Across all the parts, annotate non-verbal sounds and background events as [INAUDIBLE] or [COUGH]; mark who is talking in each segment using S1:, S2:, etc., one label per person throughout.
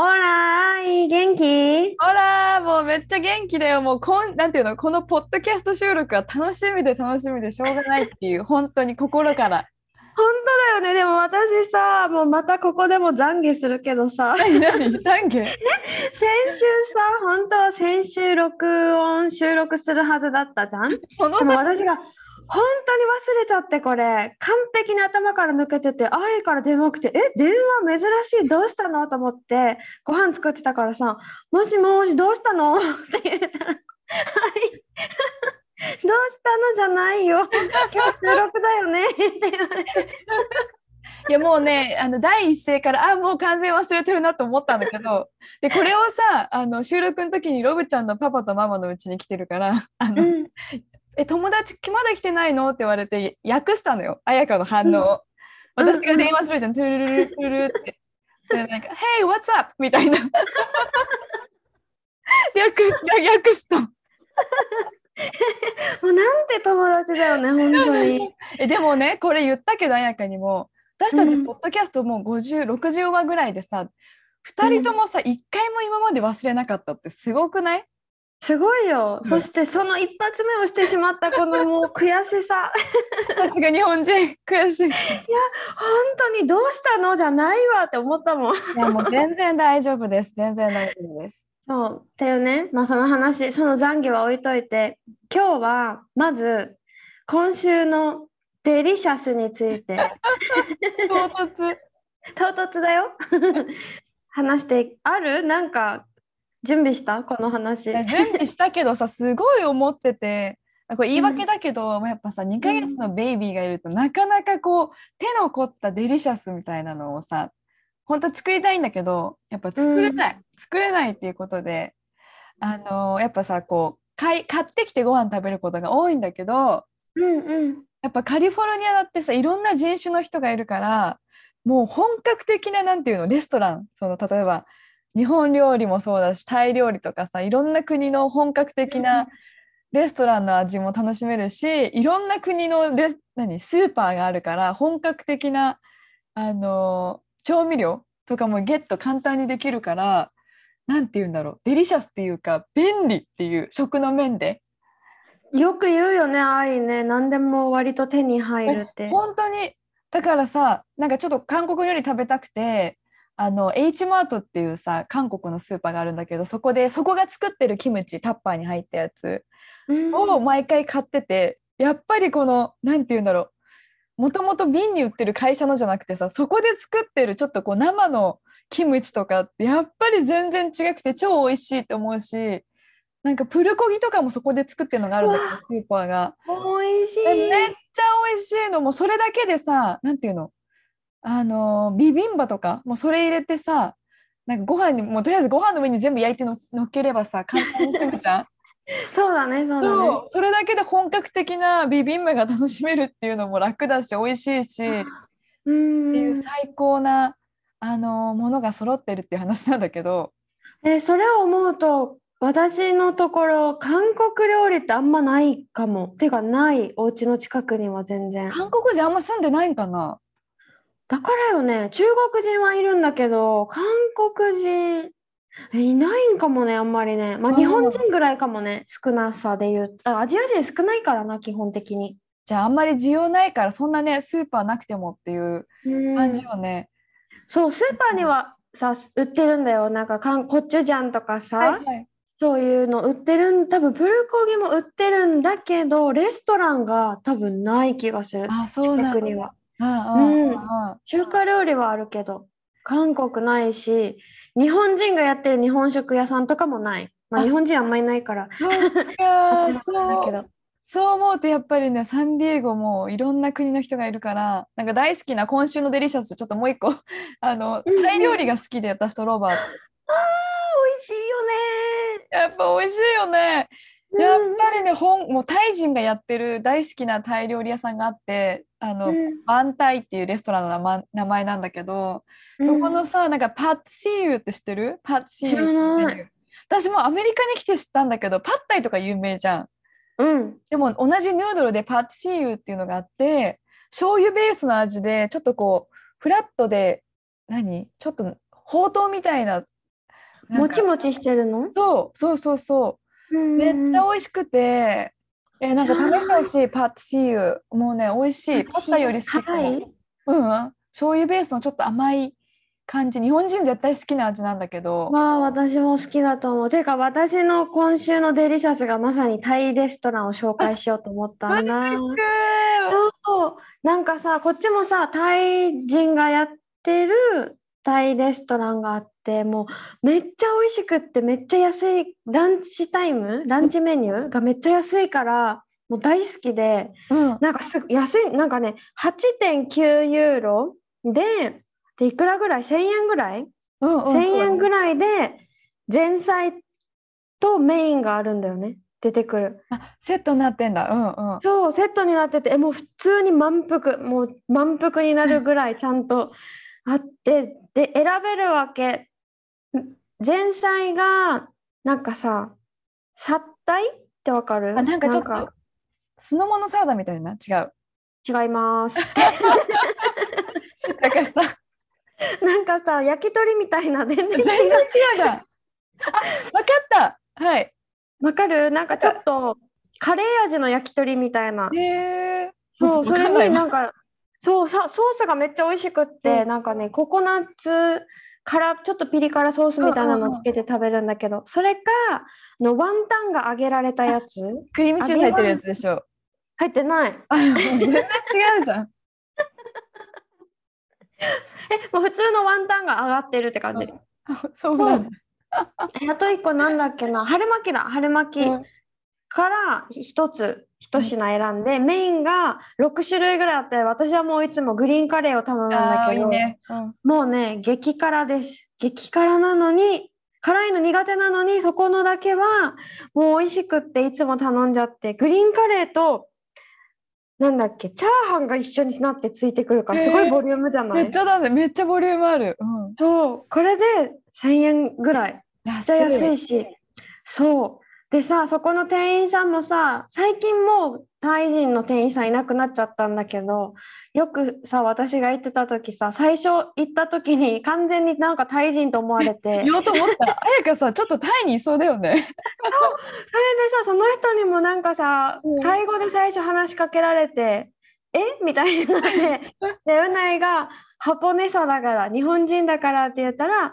S1: オラー元気？
S2: ほらもうめっちゃ元気だよ。もうこん、なんていうの、このポッドキャスト収録は楽しみで楽しみでしょうがないっていう、本当に心から。
S1: 本当だよね。でも私さもうまたここでも懺悔するけどさ。[LAUGHS]
S2: 何何懺悔？
S1: 先週さ本当は先週録音収録するはずだったじゃん。
S2: その
S1: 私が本当に忘れちゃってこれ。完璧に頭から抜けててあえから電話来てえ電話珍しい？どうしたの？と思ってご飯作ってたからさ「もしもしどうしたの?」って言ったら「はい。どうしたの？じゃないよ。今日収録だよね」って言われて。
S2: いやもうねあの第一声からあもう完全忘れてるなと思ったんだけどでこれをさあの収録の時にロブちゃんのパパとママのうちに来てるから「あの
S1: うん
S2: え友達まだ来てないの?」って言われて訳したのよ彩香の反応を。
S1: うん
S2: 私が電話するじゃん「トゥルルルルルルル」って。でなんか「Hey what's up?」みたいな。[LAUGHS] 略訳すと。[LAUGHS]
S1: もうなんて友達だよね本当に。[LAUGHS]
S2: えでもねこれ言ったけど彩香にも私たち
S1: うん
S2: ポッドキャストもう5060話ぐらいでさ2人ともさ一回も今まで忘れなかったってすごくない？
S1: すごいよ、
S2: うん
S1: そしてその一発目をしてしまったこのもう悔しさ。[LAUGHS]
S2: さすが日本人。悔しい。い
S1: 本当にどうしたの？じゃないわって思ったもん。
S2: やもう全然大丈夫です。全然大丈夫です。
S1: そう。っていうね、まあ、その話その懺悔は置いといて今日はまず今週のデリシャスについて。[LAUGHS]
S2: 唐突。[LAUGHS]
S1: 唐突だよ。話してある？なんか準備した？この話。
S2: 準備したけどさすごい思ってて。これ言い訳だけど、やっぱさ2ヶ月のベイビーがいると、なかなかこう手の凝ったデリシャスみたいなのをさ本当は作りたいんだけどやっぱ作れない、作れないっていうことであのやっぱさこう買い買ってきてご飯食べることが多いんだけど
S1: うんうん。
S2: やっぱカリフォルニアだってさいろんな人種の人がいるからもう本格的ななんていうのレストラン。その例えば日本料理もそうだしタイ料理とかさいろんな国の本格的なレストランの味も楽しめるしいろんな国のレ何スーパーがあるから本格的なあの調味料とかもゲット簡単にできるからなんて言うんだろうデリシャスっていうか便利っていう食の面で。
S1: よく言うよね愛ね何でも割と手に入るって。
S2: 本当にだからさなんかちょっと韓国料理食べたくてあの H マートっていうさ韓国のスーパーがあるんだけどそこでそこが作ってるキムチタッパーに入ったやつ
S1: うん
S2: を毎回買っててやっぱりこのなんて言うんだろうもともと瓶に売ってる会社のじゃなくてさそこで作ってるちょっとこう生のキムチとかってやっぱり全然違くて超美味しいと思うしなんかプルコギとかもそこで作ってるのがあるんだけどスーパーが。
S1: 美味しい。
S2: めっちゃ美味しいのもうそれだけでさなんていうのあのビビンバとかもうそれ入れてさなんかご飯にもうとりあえずご飯の上に全部焼いての乗っければさ簡単に済むじゃん
S1: そうだねそうだね。
S2: そうそれだけで本格的なビビンバが楽しめるっていうのも楽だし美味しいしって
S1: うん
S2: いう最高なあのものが揃ってるっていう話なんだけど
S1: えそれを思うと私のところ韓国料理ってあんまないかも。てかないお家の近くには全然。
S2: 韓国人あんま住んでないんかな
S1: だからよね中国人はいるんだけど韓国人えいないんかもねあんまりね。まあ
S2: うん
S1: 日本人ぐらいかもね少なさで言うあアジア人少ないからな基本的に。
S2: じゃああんまり需要ないからそんなねスーパーなくてもっていう
S1: うん
S2: 感じよね。
S1: そうスーパーにはさ売ってるんだよなんか韓コチュジャンとかさ。
S2: はいはい
S1: そういうの売ってるん多分プルコギも売ってるんだけどレストランが多分ない気がする
S2: あそう
S1: 近くには
S2: うん
S1: 中華料理はあるけど韓国ないし日本人がやってる日本食屋さんとかもない。まあ
S2: あ。
S1: 日本人あんまりいないから。
S2: そうそ
S1: け [LAUGHS]
S2: う思うとやっぱりねサンディエゴもいろんな国の人がいるからなんか大好きな今週のデリシャスちょっともう一個。[LAUGHS] あのタイ料理が好きで私とロバート。
S1: あー美味しいよね。
S2: やっぱ美味しいっぱりね本もうタイ人がやってる大好きなタイ料理屋さんがあってあの、
S1: うん。
S2: バンタイっていうレストランの名前名前なんだけど、
S1: うん。
S2: そこのさなんかパッシーユって知ってる？パッシーユ私もアメリカに来て知ったんだけどパッタイとか有名じゃん。
S1: うん。
S2: でも同じヌードルでパッシーユっていうのがあって醤油ベースの味でちょっとこうフラットで何？ちょっとほうとうみたいな
S1: もちもちしてるの？
S2: そうそうそうそうめっちゃ美味しくて、えなんか試してほしい。パッシーユもうね美味しい。パッタイより好きかも。うんうん。醤油ベースのちょっと甘い感じ。日本人絶対好きな味なんだけど。
S1: まあ私も好きだと思う。ていうか私の今週のデリシャスがまさにタイレストランを紹介しようと思ったんだ。そう。なんかさこっちもさタイ人がやってるタイレストランがあってもうめっちゃ美味しくってめっちゃ安いランチタイムランチメニューがめっちゃ安いからもう大好きで
S2: うん。
S1: なんかすぐ安いなんかね8.9ユーロででいくらぐらい？1000円ぐらい？
S2: うんうん
S1: 1000円ぐ
S2: らい
S1: で前菜とメインがあるんだよね。出てくる。
S2: あセットになってんだ。うんうん。
S1: そうセットになっててえもう普通に満腹もう満腹になるぐらいちゃんとあってで選べるわけ。ん前菜がなんかさサッタイってわかる？
S2: あなんかちょっと酢の物サラダみたいな？違う。
S1: 違います。なんかさ。焼き鳥みたいな全然。違
S2: う
S1: う
S2: じゃん。あわかった。はい。
S1: わかる？なんかちょっとカレー味の焼き鳥みたいな。
S2: へえ
S1: そう、それになんか、そうさ、ソースがめっちゃ美味しくって、
S2: うん。
S1: なんかね、ココナッツからちょっとピリ辛ソースみたいなのつけて食べるんだけど、それか、あのワンタンが揚げられたやつ？
S2: クリームチーズ入ってるやつでしょ？
S1: 入ってない。
S2: あ全然違うじゃん。[LAUGHS]
S1: え、もう普通のワンタンが上がってるって感じ。[LAUGHS]
S2: そうなんだ。
S1: えあと一個なんだっけな、春巻きだ、春巻き
S2: うん
S1: から一つ、一品選んで、メインが6種類ぐらいあって、私はもういつもグリーンカレーを頼むんだけど、
S2: いいね。うん。
S1: もうね、激辛です。激辛なのに、辛いの苦手なのに、そこのだけは、もう美味しくっていつも頼んじゃって、グリーンカレーと、なんだっけ、チャーハンが一緒になってついてくるから、すごいボリュームじゃない？
S2: めっちゃだね。めっちゃボリュームある。うん。
S1: そう、これで1000円ぐらい。めっちゃ安
S2: い
S1: いし。そう。でさ、そこの店員さんもさ、最近もうタイ人の店員さんいなくなっちゃったんだけど、よくさ、私が行ってた時さ、最初行った時に完全になんかタイ人と思われて、[LAUGHS]
S2: 言おうと思った。ら彩香さちょっとタイにいそうだよね。
S1: それでさ、その人にもなんかさ
S2: うん、
S1: タイ語で最初話しかけられて、え？みたいになって、[LAUGHS] で、うないが、ハポネサだから、日本人だからって言ったら、あ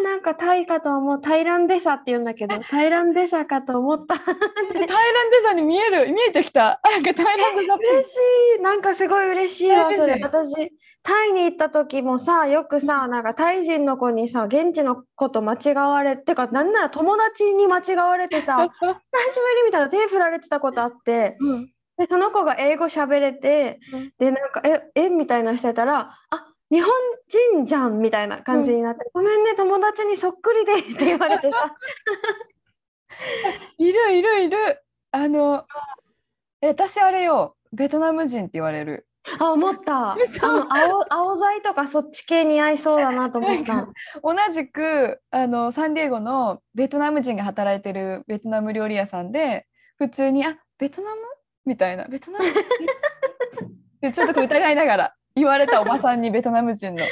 S1: あ、なんかタイかと思う、タイランデサって言うんだけど、タイランデサかと思った。
S2: タイランデザに見える？見えてきた？なんかタイランデザっぽい
S1: 嬉しい、なんかすごい嬉しいわ、それ。私、タイに行った時もさ、よくさ、なんかタイ人の子にさ、現地の子と間違われてか、なんなら友達に間違われてさ、[LAUGHS] 久しぶりみたいな手振られてたことあって、
S2: うん。
S1: で、その子が英語喋れて
S2: うん、
S1: で、なんか、え、え？みたいなしてたら、あ、日本人じゃんみたいな感じになって、ごめんね、友達にそっくりで [LAUGHS] って言われてさ、
S2: いるいるいるあのえ私あれよベトナム人って言われる
S1: あ、思った。あ
S2: 嘘
S1: の、青、青材とかそっち系に合いそうだなと思った。[LAUGHS]
S2: 同じくあのサンディエゴのベトナム人が働いてるベトナム料理屋さんで普通に「あベトナム?」みたいな「ベトナム? [LAUGHS]」でちょっと疑いながら言われたおばさんにベトナム人の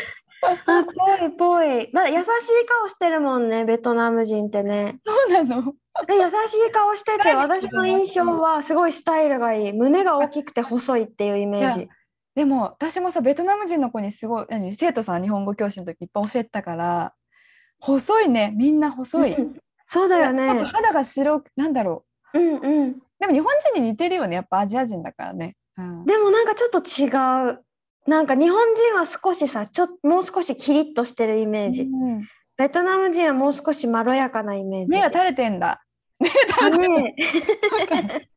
S1: あ、ぽいぽい。まだ優しい顔してるもんね、ベトナム人ってね。
S2: そうなの
S1: で、優しい顔してて、私の印象はすごいスタイルがいい。胸が大きくて細いっていうイメージ。
S2: でも私もさベトナム人の子にすごい何？生徒さん日本語教師の時いっぱい教えてたから細いねみんな細い、
S1: うんそうだよね。
S2: 肌が白くなんだろう
S1: うんうん。
S2: でも日本人に似てるよねやっぱアジア人だからね、うん、
S1: でもなんかちょっと違う。なんか日本人は少しさ、ちょっともう少しキリッとしてるイメージ。
S2: うん
S1: ベトナム人はもう少しまろやかなイメージ。
S2: 目が垂れてんだ目
S1: あね [LAUGHS]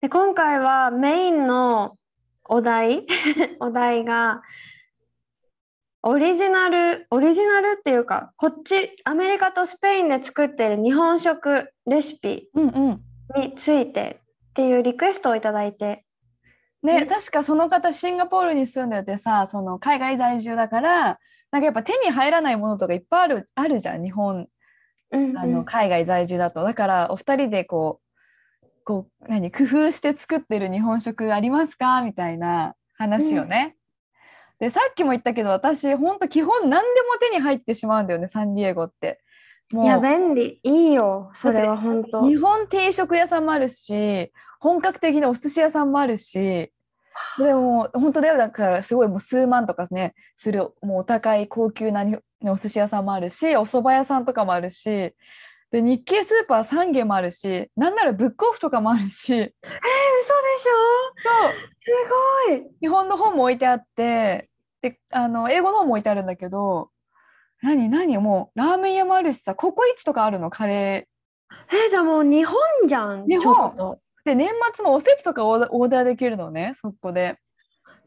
S1: で今回はメインのお題 [LAUGHS] お題がオリジナルオリジナルっていうかこっちアメリカとスペインで作ってる日本食レシピ。についてっていうリクエストをいただいて
S2: ね、
S1: ね
S2: 確かその方シンガポールに住んでてさその海外在住だからなんかやっぱ手に入らないものとかいっぱいあるあるじゃん日本。
S1: うんうん。
S2: あの海外在住だと。だからお二人でこうこう何工夫して作ってる日本食ありますか？みたいな話をね。でさっきも言ったけど私ほんと基本何でも手に入ってしまうんだよねサンディエゴって。も
S1: いうや便利。いいよそれは本当。
S2: 日本定食屋さんもあるし本格的なお寿司屋さんもあるしでも本当だよ。だからすごいもう数万とかねするもうお高い高級なにお寿司屋さんもあるしお蕎麦屋さんとかもあるしで日系スーパー3軒もあるしなんならブックオフとかもあるし。
S1: え嘘でしょ？
S2: そう。
S1: すごい。
S2: 日本の本も置いてあってであの英語の本も置いてあるんだけど何何？もうラーメン屋もあるしさココイチとかあるの？カレー。
S1: えじゃあもう日本じゃん
S2: 日本で年末もおせちとかオーダーできるのねそこで。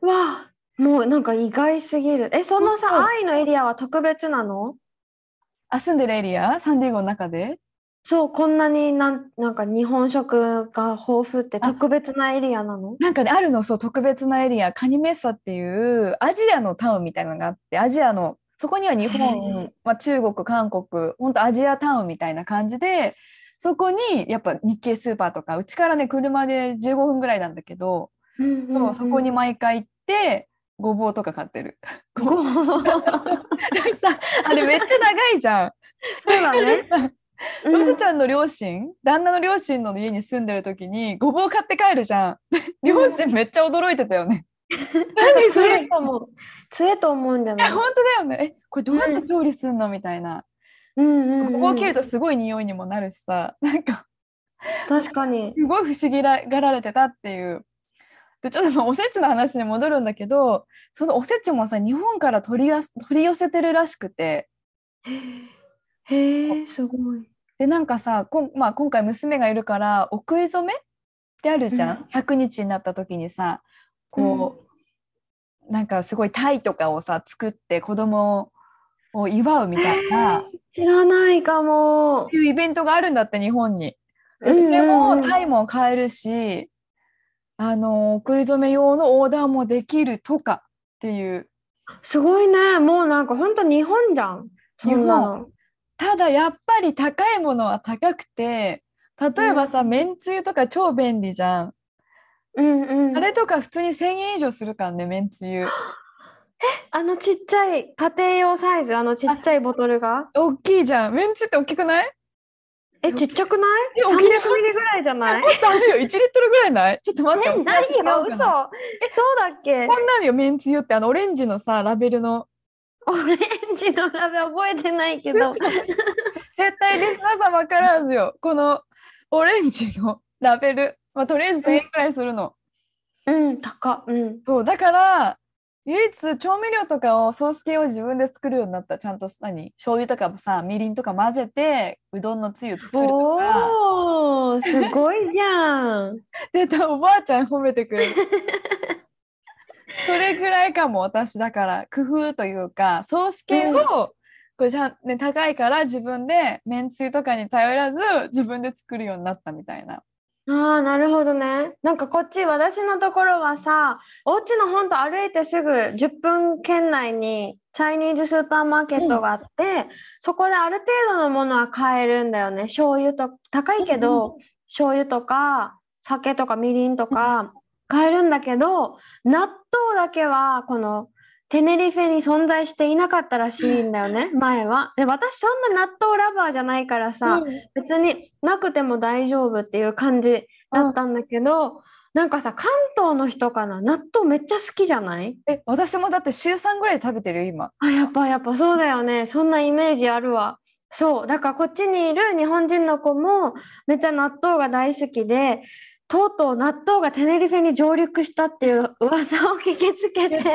S1: わあもうなんか意外すぎる。えそのさ愛のエリアは特別なの？
S2: あ住んでるエリア？サンディエゴの中で？
S1: そうこんなになんなんか日本食が豊富って
S2: あ。
S1: 特別なエリアなの？
S2: なんかねあるのそう特別なエリア。カニメッサっていうアジアのタウンみたいなのがあってアジアのそこには日
S1: へ
S2: 本、まあ、中国韓国本当アジアタウンみたいな感じでそこにやっぱ日系スーパーとかうちからね車で15分ぐらいなんだけど、
S1: うんうんうん
S2: そうそこに毎回行ってごぼうとか買ってる。[LAUGHS]
S1: ごそう
S2: さあれめっちゃ長いじゃん。
S1: だね
S2: さ
S1: うん
S2: ロブちゃんの両親、旦那の両親の家に住んでる時にごぼう買って帰るじゃん。両親めっちゃ驚いてたよね。[LAUGHS] 何それ [LAUGHS]
S1: と思う強いと思うんじゃ
S2: え
S1: ない？
S2: 本当だよね。えこれどうやって調理すんの？みたいな。
S1: うんうんうん。
S2: ごぼう切るとすごい匂いにもなるしさ、なんか
S1: 確かに。
S2: すごい不思議がられてたっていう。でちょっとまあおせちの話に戻るんだけどそのおせちもさ日本から取り取り寄せてるらしくて。
S1: へえすごい。
S2: でなんかさこん、まあ、今回娘がいるからお食い初めってあるじゃん、100日になった時にさ。こう、なんかすごいタイとかをさ作って子供を祝うみたいな、
S1: 知らないかも。
S2: いうイベントがあるんだって日本に。それ
S1: うんうん。
S2: もタイも買えるし、あの食い初め用のオーダーもできるとかっていう。
S1: すごいね。もうなんか本当日本じゃん。そんなの。
S2: ただやっぱり高いものは高くて例えばさ、めんつゆとか超便利じゃん。
S1: うんうん。
S2: あれとか普通に1000円以上するからねめんつゆ。[LAUGHS]
S1: あのちっちゃい家庭用サイズあのちっちゃいボトルが？
S2: 大きいじゃん。めんつゆって大きくない？
S1: えちっちゃくない？
S2: え
S1: ?300
S2: 大き
S1: ミリぐらいじゃない？
S2: もっとあるよ。1リットルぐらいない？ちょっと待って。
S1: え何よ。
S2: 違うか
S1: 嘘。そう
S2: な
S1: だっけ？
S2: こんなのよめんつゆって。あのオレンジのさラベルの。
S1: オレンジのラベ覚えてないけど。
S2: 絶対リスナーさん分からずよ。このオレンジのラベル、まあ、とりあえず1000円くらいするの。
S1: うん高っ。うん。
S2: そうだから唯一調味料とかをソース系を自分で作るようになった。ちゃんと何？醤油とかもさみりんとか混ぜてうどんのつゆ作るとか。
S1: おーすごいじゃん。[LAUGHS]
S2: でおばあちゃん褒めてくれる。それぐらいかも私だから。工夫というかソース系を、
S1: うん。
S2: これじゃ、ね、高いから自分でめんつゆとかに頼らず自分で作るようになったみたいな。
S1: ああなるほどね。なんかこっち私のところはさお家のほんと歩いてすぐ10分圏内にチャイニーズスーパーマーケットがあって、そこである程度のものは買えるんだよね。醤油と高いけど、醤油とか酒とかみりんとか買えるんだけど納豆だけはこのテネリフェに存在していなかったらしいんだよね前は。で私そんな納豆ラバーじゃないからさ、
S2: うん。
S1: 別になくても大丈夫っていう感じだったんだけど、なんかさ関東の人かな納豆めっちゃ好きじゃない？
S2: え私もだって週3ぐらいで食べてるよ今。
S1: あやっぱやっぱそうだよね。そんなイメージあるわ。そう。だからこっちにいる日本人の子もめっちゃ納豆が大好きでとうとう納豆がテネリフェに上陸したっていう噂を聞きつけて。
S2: 大ニュー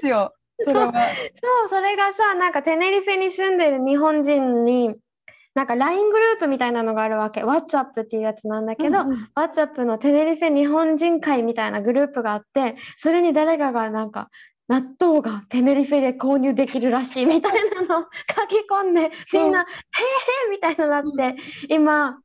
S2: スよ。それは。
S1: そうそれがさなんかテネリフェに住んでる日本人になんか LINE グループみたいなのがあるわけ。WhatsApp っていうやつなんだけど、
S2: うんうん
S1: WhatsApp のテネリフェ日本人会みたいなグループがあってそれに誰かがなんか納豆がテネリフェで購入できるらしいみたいなのを書き込んでみんな「へーへーみたいなのなって今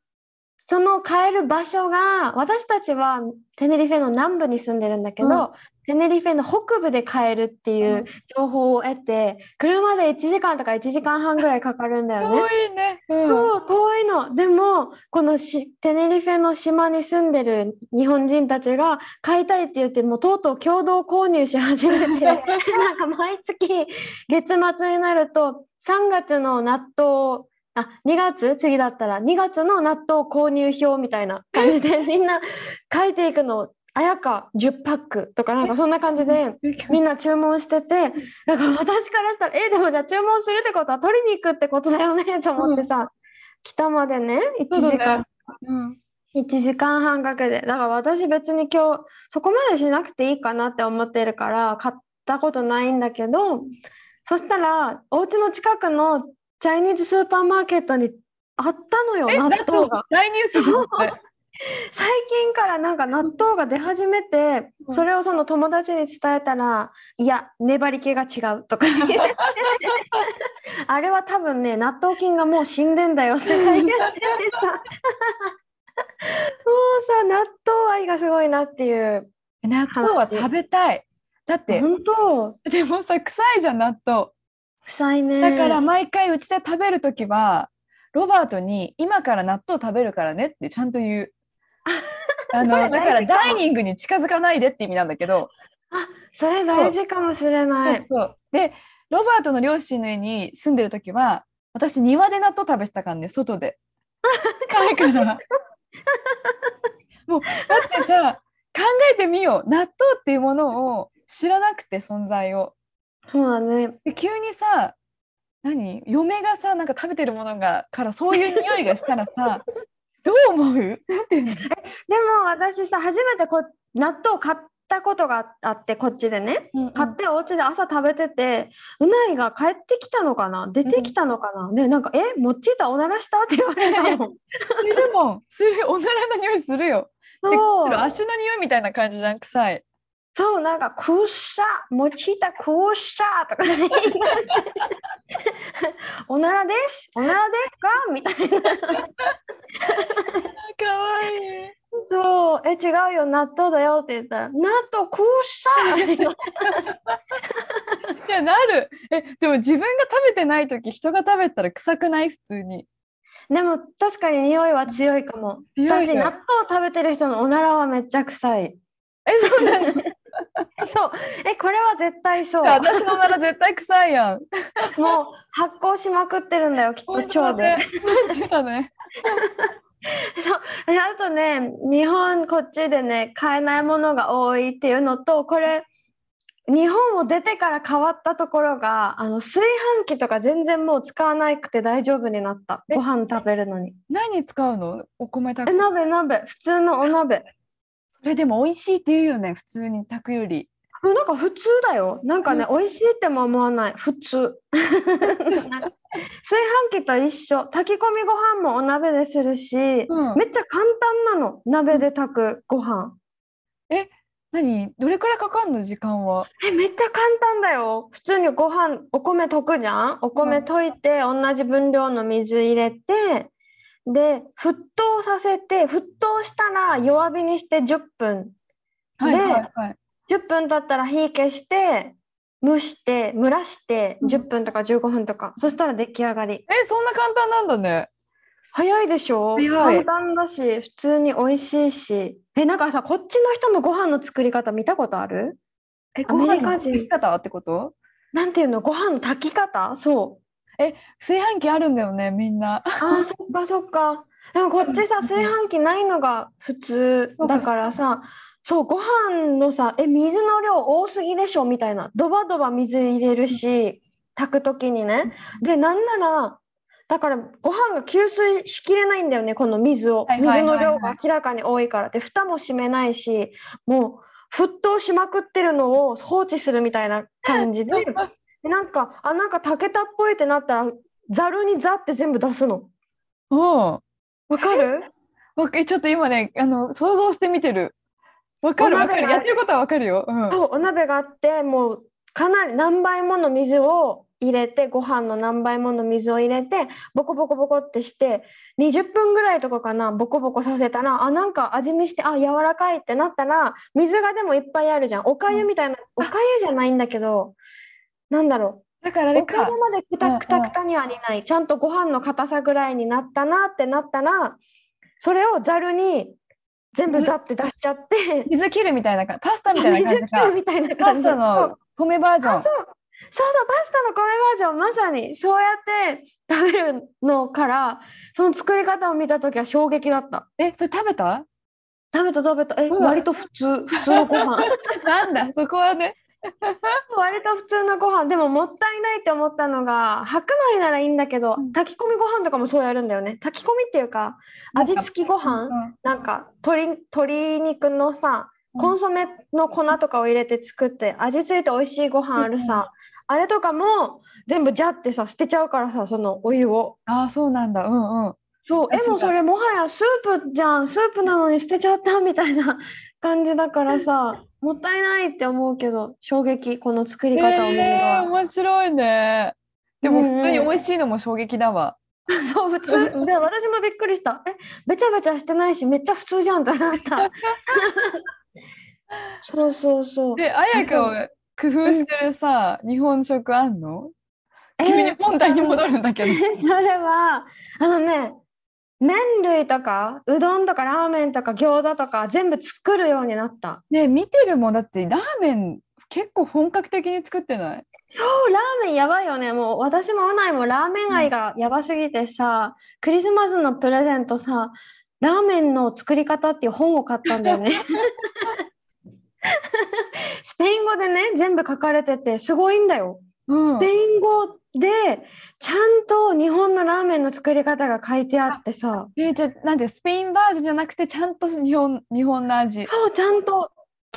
S1: その買える場所が私たちはテネリフェの南部に住んでるんだけど、
S2: うん
S1: テネリフェの北部で買えるっていううん情報を得て車で1時間とか1時間半ぐらいかかるんだよね。
S2: 遠いね。うん
S1: そう遠いのでもこのしテネリフェの島に住んでる日本人たちが買いたいって言ってもうとうとう共同購入し始めて [LAUGHS] なんか毎月月末になると3月の納豆あ2月？次だったら。2月の納豆購入表みたいな感じで [LAUGHS] みんな書いていくの。あやか10パックとかなんかそんな感じでみんな注文しててだから私からしたらえでもじゃあ注文するってことは取りに行くってことだよねと思ってさ、北までね1時間、
S2: うん。
S1: 1時間半かけて。だから私別に今日そこまでしなくていいかなって思ってるから買ったことないんだけどそしたらお家の近くのチャイニーズスーパーマーケットにあったのよ納
S2: 豆
S1: 豆が？
S2: 大ニュースじゃんこれ。
S1: 最近からなんか納豆が出始めて、
S2: うん。
S1: それをその友達に伝えたら「いや粘り気が違う」とか。[LAUGHS] あれは多分ね納豆菌がもう死んでんだよって言っててさ。もうさ納豆愛がすごいなっていう。
S2: 納豆は食べたい。だって
S1: 本当。
S2: でもさ臭いじゃん納豆。
S1: 臭いね。
S2: だから毎回うちで食べるときはロバートに今から納豆食べるからねってちゃんと言う。あ
S1: そ
S2: の
S1: れ
S2: だからダイニングに近づかないでって意味なんだけど、
S1: それ大事かもしれない。
S2: そうそう。でロバートの両親の家に住んでる時は私庭で納豆食べてたからね外で。だから。[LAUGHS] もうだってさ考えてみよう。納豆っていうものを知らなくて存在を。
S1: そうだね。
S2: で急にさ何？嫁がさなんか食べてるものがからそういう匂いがしたらさ [LAUGHS] どう思う？
S1: でも私さ初めてこ納豆買ったことがあってこっちでね。買ってお家で朝食べてて、うないが帰ってきたのかな？出てきたのかな、でなんか「えもっちーたおならした?」って言われたの [LAUGHS]
S2: するもん。する。おならの匂いするよ。で
S1: そう。
S2: 足の匂いみたいな感じじゃん？臭い
S1: そうなんか「くっしゃもっちーたくっしゃ」とか言い出して「おならですおならですか?」みたいな
S2: かわいい。
S1: そう「え違うよ納豆だよ」って言ったら「納豆くっしゃ」
S2: いやなるえでも自分が食べてない時人が食べたら臭くない普通に。
S1: でも確かに匂いは強いかも。私納豆食べてる人のおならはめっちゃ臭い
S2: えそうなの [LAUGHS]
S1: そう。えこれは絶対そう。
S2: 私のおなら絶対臭いやん。
S1: もう発酵しまくってるんだよ [LAUGHS] きっと腸で。
S2: マジだね。[LAUGHS]
S1: そう。であとね日本こっちでね買えないものが多いっていうのとこれ日本を出てから変わったところがあの炊飯器とか全然もう使わなくて大丈夫になった。
S2: え
S1: ご飯食べるのに。
S2: 何使うの？お米炊
S1: え
S2: く
S1: 鍋鍋。普通のお鍋
S2: それでも美味しいって言うよね普通に炊くより。
S1: もうなんか普通だよ。なんかね、美味しいっても思わない。普通。[LAUGHS] 炊飯器と一緒。炊き込みご飯もお鍋でするし、
S2: うん。
S1: めっちゃ簡単なの。鍋で炊くご飯。
S2: 何？どれくらいかかんの時間は？
S1: えめっちゃ簡単だよ。普通にご飯お米溶くじゃん？お米溶いて同じ分量の水入れてで沸騰させて沸騰したら弱火にして10分
S2: はい
S1: で
S2: はいはい。
S1: 10分経ったら火消して蒸して蒸らして
S2: うん。
S1: 10分とか15分とか、そしたら出来上がり。
S2: えそんな簡単なんだね。
S1: 早いでしょ？簡単だし普通に美味しいし。えなんかさこっちの人のご飯の作り方見たことある？
S2: え
S1: アメリカ人。
S2: ご飯の炊き方ってこと？
S1: なんていうの？ご飯の炊き方？そう
S2: 炊飯器あるんだよねみんな。
S1: あーそっかそっか。でもこっちさ炊飯器ないのが普通。だからさそうご飯のさえ水の量多すぎでしょみたいな。ドバドバ水入れるし炊く時にね。でなんならだからご飯が吸水しきれないんだよねこの水を。水の量が明らかに多いから。で蓋も閉めないしもう沸騰しまくってるのを放置するみたいな感じでで [LAUGHS] なんかあなんか炊けたっぽいってなったらざるにザって全部出すの。
S2: うん。
S1: わかる？
S2: わかちょっと今ね、あの想像してみてる。わかるわかる。やってることはわかるよ。うん。
S1: そうお鍋があってもうかなり何倍もの水を入れてご飯の何倍もの水を入れてボコボコボコってして20分ぐらいとかかなボコボコさせたらあなんか味見してあ柔らかいってなったら水がでもいっぱいあるじゃんおかゆみたいな、おかゆじゃないんだけどなんだろ
S2: だからあれか
S1: うお。までくたくたくたには煮ないちゃんとご飯の硬さぐらいになったなってなったらそれをざるに全部ざって出しちゃって
S2: 水切るみたいな。パスタみたいな感じか。
S1: みたいな
S2: パスタ
S1: 感じそう
S2: の米バージョン。
S1: あそうそうパスタの米バージョンまさにそうやって食べるのからその作り方を見た時は衝撃だった
S2: え、それ食べた？
S1: 食べた食べたえ割と普通普通のご飯 [LAUGHS]
S2: なんだ、そこはね。[LAUGHS]
S1: 割と普通のご飯。でももったいないって思ったのが白米ならいいんだけど、
S2: うん。
S1: 炊き込みご飯とかもそうやるんだよね。炊き込みっていうか味付きご飯、
S2: うん
S1: なんか鶏鶏肉のさ
S2: うん。
S1: コンソメの粉とかを入れて作って味付いて美味しいご飯あるさ、あれとかも全部ジャってさ捨てちゃうからさそのお湯を。
S2: ああ、そうなんだ。うんうん。
S1: そうえ
S2: あそうか
S1: もうそれもはやスープじゃん。スープなのに捨てちゃったみたいな感じだからさもったいないって思うけど衝撃。この作り方を見るの
S2: えー、
S1: は、
S2: 面白いね。でも
S1: うんうん。
S2: 普通に美味しいのも衝撃だわ。[LAUGHS]
S1: そう普通。で私もびっくりした。えべちゃべちゃしてないしめっちゃ普通じゃんってなった。[LAUGHS] そうそうそう。
S2: で、あやかは工夫してるさ、日本食あんの？急に本題に戻るんだけど。[LAUGHS]
S1: それはあのね麺類とかうどんとかラーメンとか餃子とか全部作るようになった。
S2: ね見てるもんだってラーメン結構本格的に作ってない？
S1: そうラーメンやばいよね。もう私もうないもラーメン愛がやばすぎてさ、クリスマスのプレゼントさラーメンの作り方っていう本を買ったんだよね。[LAUGHS] スペイン語でね全部書かれててすごいんだよ。
S2: うん。
S1: スペイン語でちゃんと日本のラーメンの作り方が書いてあってさ。
S2: えーじゃあなんでスペインバージョンじゃなくてちゃんと日本日本の味。
S1: そうちゃんと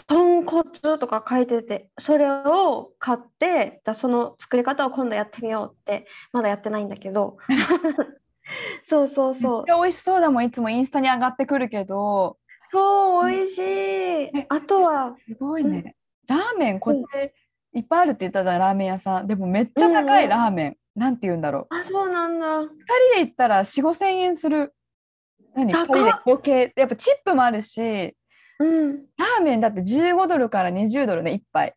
S1: 豚骨とか書いててそれを買ってじゃあその作り方を今度やってみようってまだやってないんだけど。[LAUGHS] そうそうそう。
S2: めっ美味しそうだもんいつもインスタに上がってくるけど。
S1: そう美味しい。あとは
S2: すごいね。ラーメンこっちいっぱいあるって言ったじゃんラーメン屋さん。でもめっちゃ高
S1: うんうん
S2: いラーメン。なんて言うんだろう。
S1: あそうなんだ
S2: 2人で行ったら4、5千円する。何？2
S1: 高っ
S2: 人で合計。やっぱチップもあるし、
S1: うん
S2: ラーメンだって15ドルから20ドルね、1杯。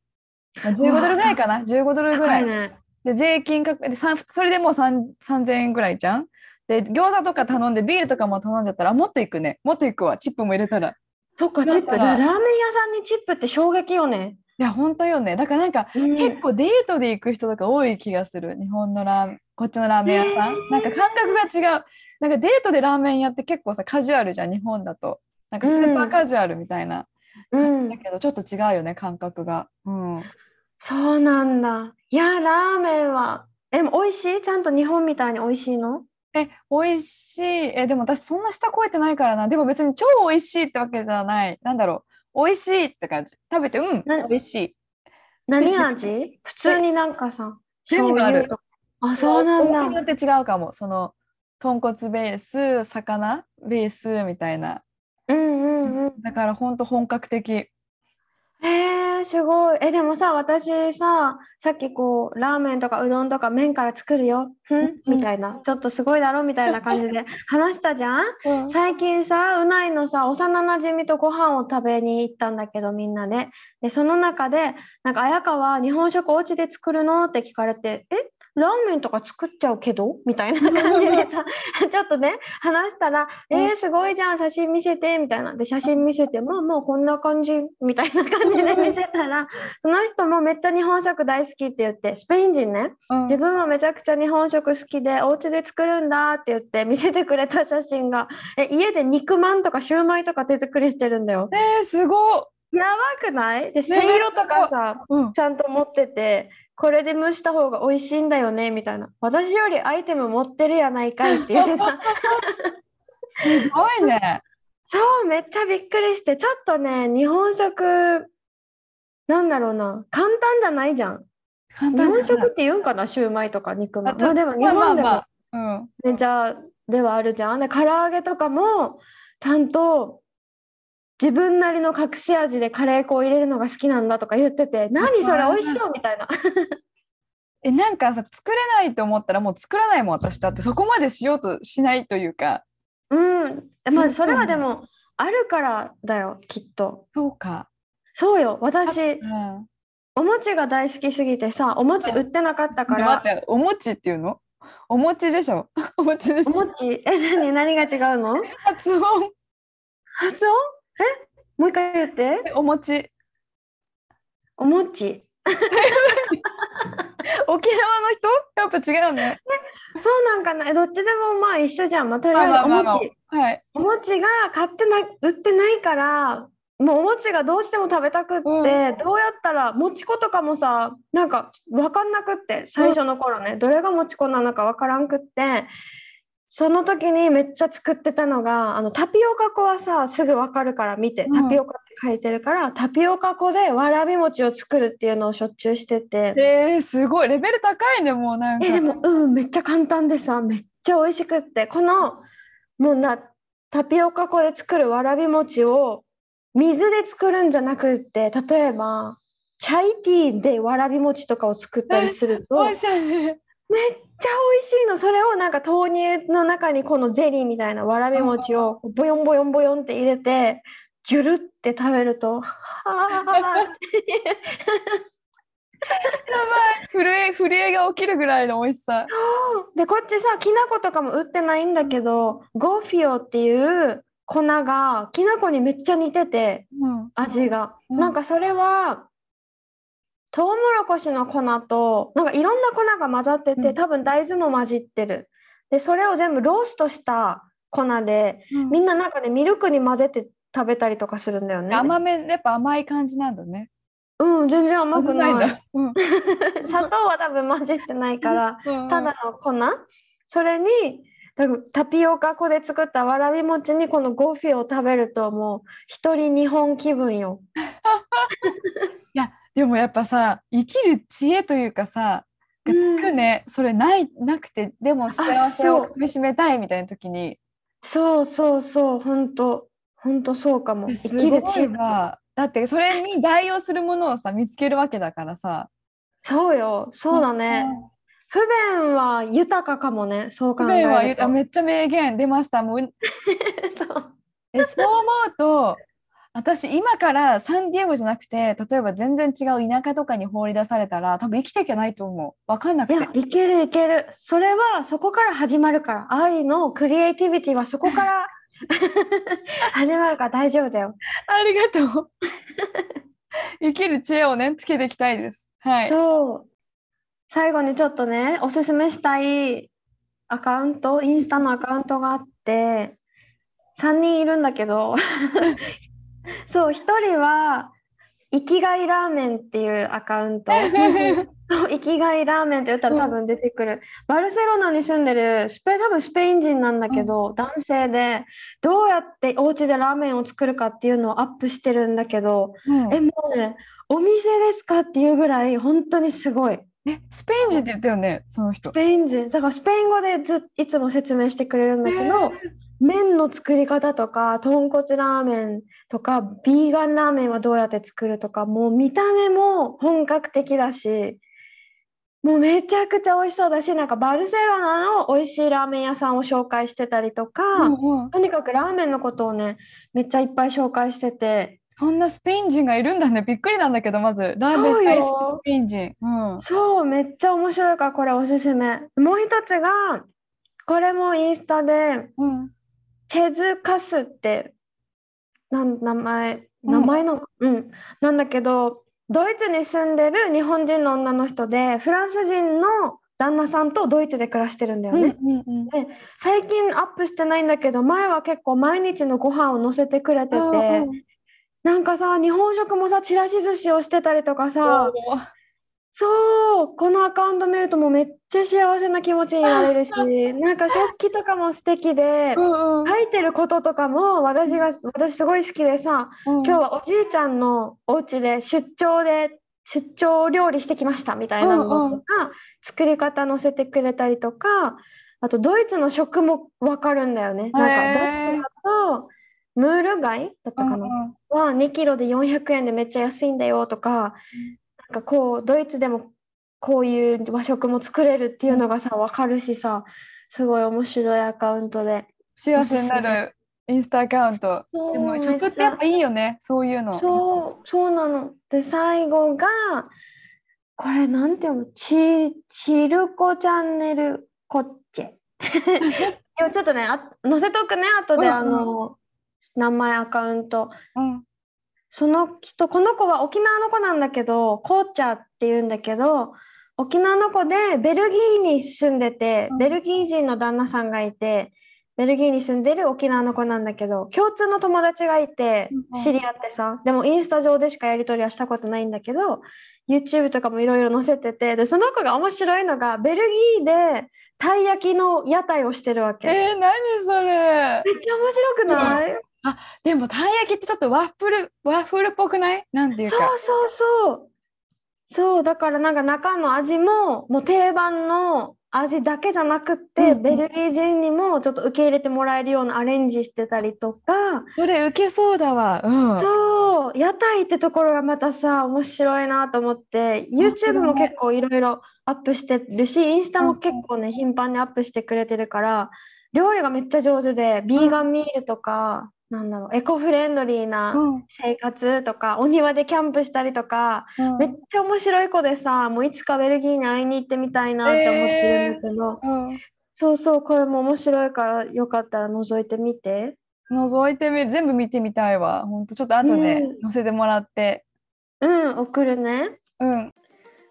S2: まあ、15ドルぐらいかな ?15 ドルぐらい。
S1: ね
S2: で、税金かでそれでもう3 3000円ぐらいじゃん？で、餃子とか頼んでビールとかも頼んじゃったら、あもっといくね。もっといくわ。チップも入れたら。
S1: そっかチップララーメン屋さんにチップって衝撃よね、
S2: いや、本当よね。だからなんか、
S1: うん
S2: 結構デートで行く人とか多い気がする。日本のラーメン、こっちのラーメン屋さん。
S1: へー
S2: なんか感覚が違う。なんかデートでラーメン屋って結構さ、カジュアルじゃん、日本だと。なんかスーパーカジュアルみたいな。
S1: うん
S2: だけど、ちょっと違うよね、感覚が。うん。
S1: そうなんだいやラーメンはえ美味しい？ちゃんと日本みたいに美味しいの？
S2: え、美味しい。え、でも私そんな舌超えてないからな。でも別に超美味しいってわけじゃない。なんだろう。美味しいって感じ。食べて、うん、
S1: な
S2: 美味しい。
S1: 何味？[LAUGHS] 普通になんかさ
S2: 全部ある
S1: あそうなん
S2: お店によ
S1: だ
S2: って違うかも。その、豚骨ベース、魚ベースみたいな。
S1: うんうんうん
S2: だから本当本格的。
S1: へえすごい。えでもさ私ささっきこうラーメンとかうどんとか麺から作るよ。ふん？
S2: うん。
S1: みたいな。ちょっとすごいだろ？みたいな感じで話したじゃん？最近さうないのさ幼なじみとご飯を食べに行ったんだけどみんなででその中でなんか綾香は日本食お家で作るの？って聞かれてえ？ラーメンとか作っちゃうけど？[LAUGHS] みたいな感じでさ [LAUGHS] ちょっとね話したら「えー、すごいじゃん写真見せて」みたいな。で写真見せて「まあまあこんな感じ」[LAUGHS] みたいな感じで見せたらその人もめっちゃ日本食大好きって言ってスペイン人ね。
S2: うん。
S1: 自分もめちゃくちゃ日本食好きでお家で作るんだって言って見せてくれた写真がえ家で肉まんとかシューマイとか手作りしてるんだよ。
S2: えー、すごっ。
S1: やばくない？でせいろとかさ
S2: うん。
S1: ちゃんと持っててこれで蒸した方が美味しいんだよねみたいな私よりアイテム持ってるやないかいって言ってさ
S2: すごいね。
S1: そうめっちゃびっくりしてちょっとね日本食なんだろうな簡単じゃないじゃん。日本食って言うんかなシューマイとか肉まん。
S2: あ
S1: まあでも日本でも、
S2: まあまあまあうん。
S1: ね、じゃあではあるじゃん。で唐揚げとかもちゃんと自分なりの隠し味でカレー粉を入れるのが好きなんだとか言ってて何それ美味しそうみたいな。[LAUGHS]
S2: えなんかさ作れないと思ったらもう作らないもん私だって。そこまでしようとしないというか。
S1: うん、まあ
S2: そ
S1: れはでもあるからだよきっと。
S2: そうか、
S1: そうよ。私
S2: うん、
S1: お餅が大好きすぎてさお餅売ってなかったか
S2: 待
S1: ら
S2: ってお餅っていうの？お餅でしょ。[LAUGHS] お餅です。
S1: お餅？え何？何が違うの？
S2: 発音。
S1: 発音？えもう一回言って。
S2: えお餅。
S1: お餅？[LAUGHS]
S2: 沖縄の人？やっぱ違うね。
S1: そうなんかな？えどっちでもまあ一緒じゃん、まあ、とりあえずお
S2: まあまあまあ。
S1: 餅。
S2: はい。
S1: お餅が買ってな売ってないからもうお餅がどうしても食べたくって、
S2: うん。
S1: どうやったらもち粉とかもさなんか分かんなくって最初の頃ね、どれがもち粉なのか分からんくってその時にめっちゃ作ってたのがあのタピオカ粉はさすぐ分かるから見て
S2: うん。
S1: タピオカって書いてるから、タピオカ粉でわらび餅を作るっていうのをしょっちゅうしてて。
S2: えー、すごい。レベル高いねもうなんか。
S1: えでもうんめっちゃ簡単でさめっちゃ美味しくって。このもうなタピオカ粉で作るわらび餅を水で作るんじゃなくって例えばチャイティーでわらび餅とかを作ったりするとめっちゃ美味しいの。それをなんか豆乳の中にこのゼリーみたいなわらび餅をボヨンボヨンボヨンって入れてジュルって食べるとはあ
S2: 震え震えが起きるぐらいの美味しさ。
S1: でこっちさきな粉とかも売ってないんだけどゴフィオっていう粉がきな粉にめっちゃ似てて
S2: うん。
S1: 味が、
S2: うん。
S1: なんかそれはトウモロコシの粉となんかいろんな粉が混ざってて、
S2: うん。
S1: 多分大豆も混じってる。でそれを全部ローストした粉でみんななんかねミルクに混ぜて食べたりとかするんだよね。
S2: 甘めやっぱ甘い感じなんだね。
S1: うん全然甘くない。
S2: んだ、うん、[LAUGHS]
S1: 砂糖は多分混じってないから
S2: うん
S1: ただの粉。それにタピオカ粉で作ったわらび餅にこのゴフィを食べるともう一人日本気分よ。[LAUGHS]
S2: いやでもやっぱさ生きる知恵というかさがつくね、それないなくてでも幸せ
S1: そう。
S2: をかみしめたいみたいな時に。
S1: そうそうそう本当。本当そうかも。
S2: す
S1: 生きる知恵。
S2: ごいわ。だってそれに代用するものをさ見つけるわけだからさ。
S1: そうよ。そうだね。不便は豊かかもね。そう考
S2: 不
S1: え
S2: 便は言うた
S1: ると。
S2: めっちゃ名言出ました。もう [LAUGHS]
S1: そう。
S2: えそう思うと私今からサンディエゴじゃなくて例えば全然違う田舎とかに放り出されたら多分生きていけないと思う。分かんなくて。
S1: いけるいける。それはそこから始まるから。愛のクリエイティビティはそこから [LAUGHS] 始まるから大丈夫だよ。
S2: ありがとう。生きる知恵をねつけていきたいです。はい。
S1: そう。最後にちょっとねおすすめしたいアカウントインスタのアカウントがあって3人いるんだけど [LAUGHS] そう1人は生きがいラーメンっていうアカウント。[LAUGHS] 生きがいラーメンって言ったら多分出てくる、バルセロナに住んでるスペ多分スペイン人なんだけど、男性でどうやってお家でラーメンを作るかっていうのをアップしてるんだけど、
S2: うん。
S1: えもうねお店ですかっていうぐらい本当にすごい
S2: えスペイン人って言ったよねその人。
S1: スペイン人。だからスペイン語でずいつも説明してくれるんだけど、麺の作り方とか豚骨ラーメンとかビーガンラーメンはどうやって作るとかもう見た目も本格的だしもうめちゃくちゃ美味しそうだしなんかバルセロナの美味しいラーメン屋さんを紹介してたりとか、
S2: うんうん。
S1: とにかくラーメンのことをねめっちゃいっぱい紹介してて
S2: そんなスペイン人がいるんだね。[LAUGHS] びっくりなんだけどまず。ラーメン大好きスペイン人。うん。
S1: そうめっちゃ面白いからこれおすすめ。もう一つがこれもインスタで
S2: うん。
S1: チェズカスってなん名前
S2: うん。
S1: 名前の、うん。なんだけどドイツに住んでる日本人の女の人でフランス人の旦那さんとドイツで暮らしてるんだよね。
S2: うんうんうん。
S1: 最近アップしてないんだけど前は結構毎日のご飯を載せてくれてて
S2: うん
S1: なんかさ日本食もさちらし寿司をしてたりとかさそうこのアカウント見るともうめっちゃ幸せな気持ちになれるし [LAUGHS] なんか食器とかも素敵で
S2: うんうん。
S1: 書いてることとかも私が私すごい好きでさ
S2: うん。
S1: 今日はおじいちゃんのお家で出張で出張料理してきましたみたいなのとか、
S2: うんうん。
S1: 作り方載せてくれたりとかあとドイツの食もわかるんだよね。なんかドイツだとムール貝だったかな、は2キロで400円でめっちゃ安いんだよとか、なんかこうドイツでもこういう和食も作れるっていうのがさわかるしさすごい面白いアカウントで。
S2: 幸せになるインスタアカウント。でも食ってやっぱいいよね、そういうの。
S1: そう、そうなの。で、最後が、これなんて読む？チ、チルコチャンネルコッチェ。いや、ちょっとね、あ、載せとくね、後で、あの、名前、アカウント。
S2: うん。
S1: その人、この子は沖縄の子なんだけど、コーチャーって言うんだけど、沖縄の子でベルギーに住んでて、
S2: うん
S1: ベルギー人の旦那さんがいて、ベルギーに住んでる沖縄の子なんだけど、共通の友達がいて
S2: うん
S1: 知り合ってさ、でもインスタ上でしかやり取りはしたことないんだけど、YouTube とかもいろいろ載せてて、で、その子が面白いのが、ベルギーでたい焼きの屋台をしてるわけ。めっ
S2: えー、何それ。
S1: ちゃ面白くない、
S2: でもたい焼きってちょっとワッフルワッフルっぽくない？なんていうか。
S1: そうそうそう。そう、だからなんか中の味ももう定番の味だけじゃなくって、
S2: うんうん
S1: ベルギー人にもちょっと受け入れてもらえるようなアレンジしてたりとか、
S2: それ受けそうだわ。うん。
S1: そう、屋台ってところがまたさ、面白いなと思って、YouTube も
S2: ね
S1: 結構いろいろアップしてるし、インスタも結構ね、頻繁にアップしてくれてるから、料理がめっちゃ上手で、ビーガンミールとか、なんだろう、エコフレンドリーな
S2: うん
S1: 生活とか、お庭でキャンプしたりとか、
S2: うん
S1: めっちゃ面白い子でさ、もういつかベルギーに会いに行ってみたいなって思ってるんだけど、
S2: うん
S1: そうそう、これも面白いから、よかったら覗いてみて。
S2: 覗いてみる全部見てみたいわ。本当ちょっと後で
S1: うん
S2: 載せてもらって。
S1: うん、送るね。
S2: うん。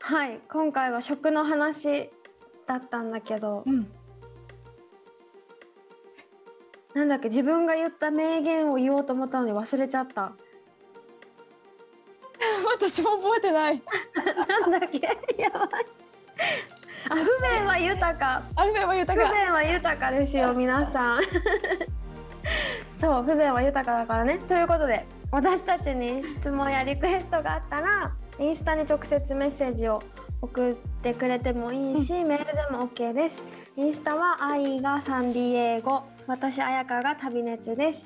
S1: はい、今回は食の話だったんだけど、
S2: うん。
S1: なんだっけ、自分が言った名言を言おうと思ったのに忘れちゃった。[LAUGHS]
S2: 私も覚えてない。
S1: なんだっけ、[LAUGHS] やばい。あ、不便は豊か。
S2: アルフェは豊か。
S1: 不便は豊かですよ皆さん [LAUGHS] そう不便は豊かだからねということで私たちに質問やリクエストがあったらインスタに直接メッセージを送ってくれてもいいし、メールでも OK ですインスタは愛がサンディエゴ私彩香が旅熱です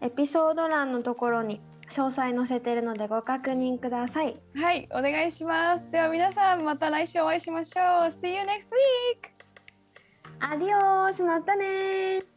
S1: エピソード欄のところに詳細載せてるのでご確認ください
S2: はい、お願いします。では皆さんまた来週お会いしましょう。See you next week!
S1: アディオースまたねー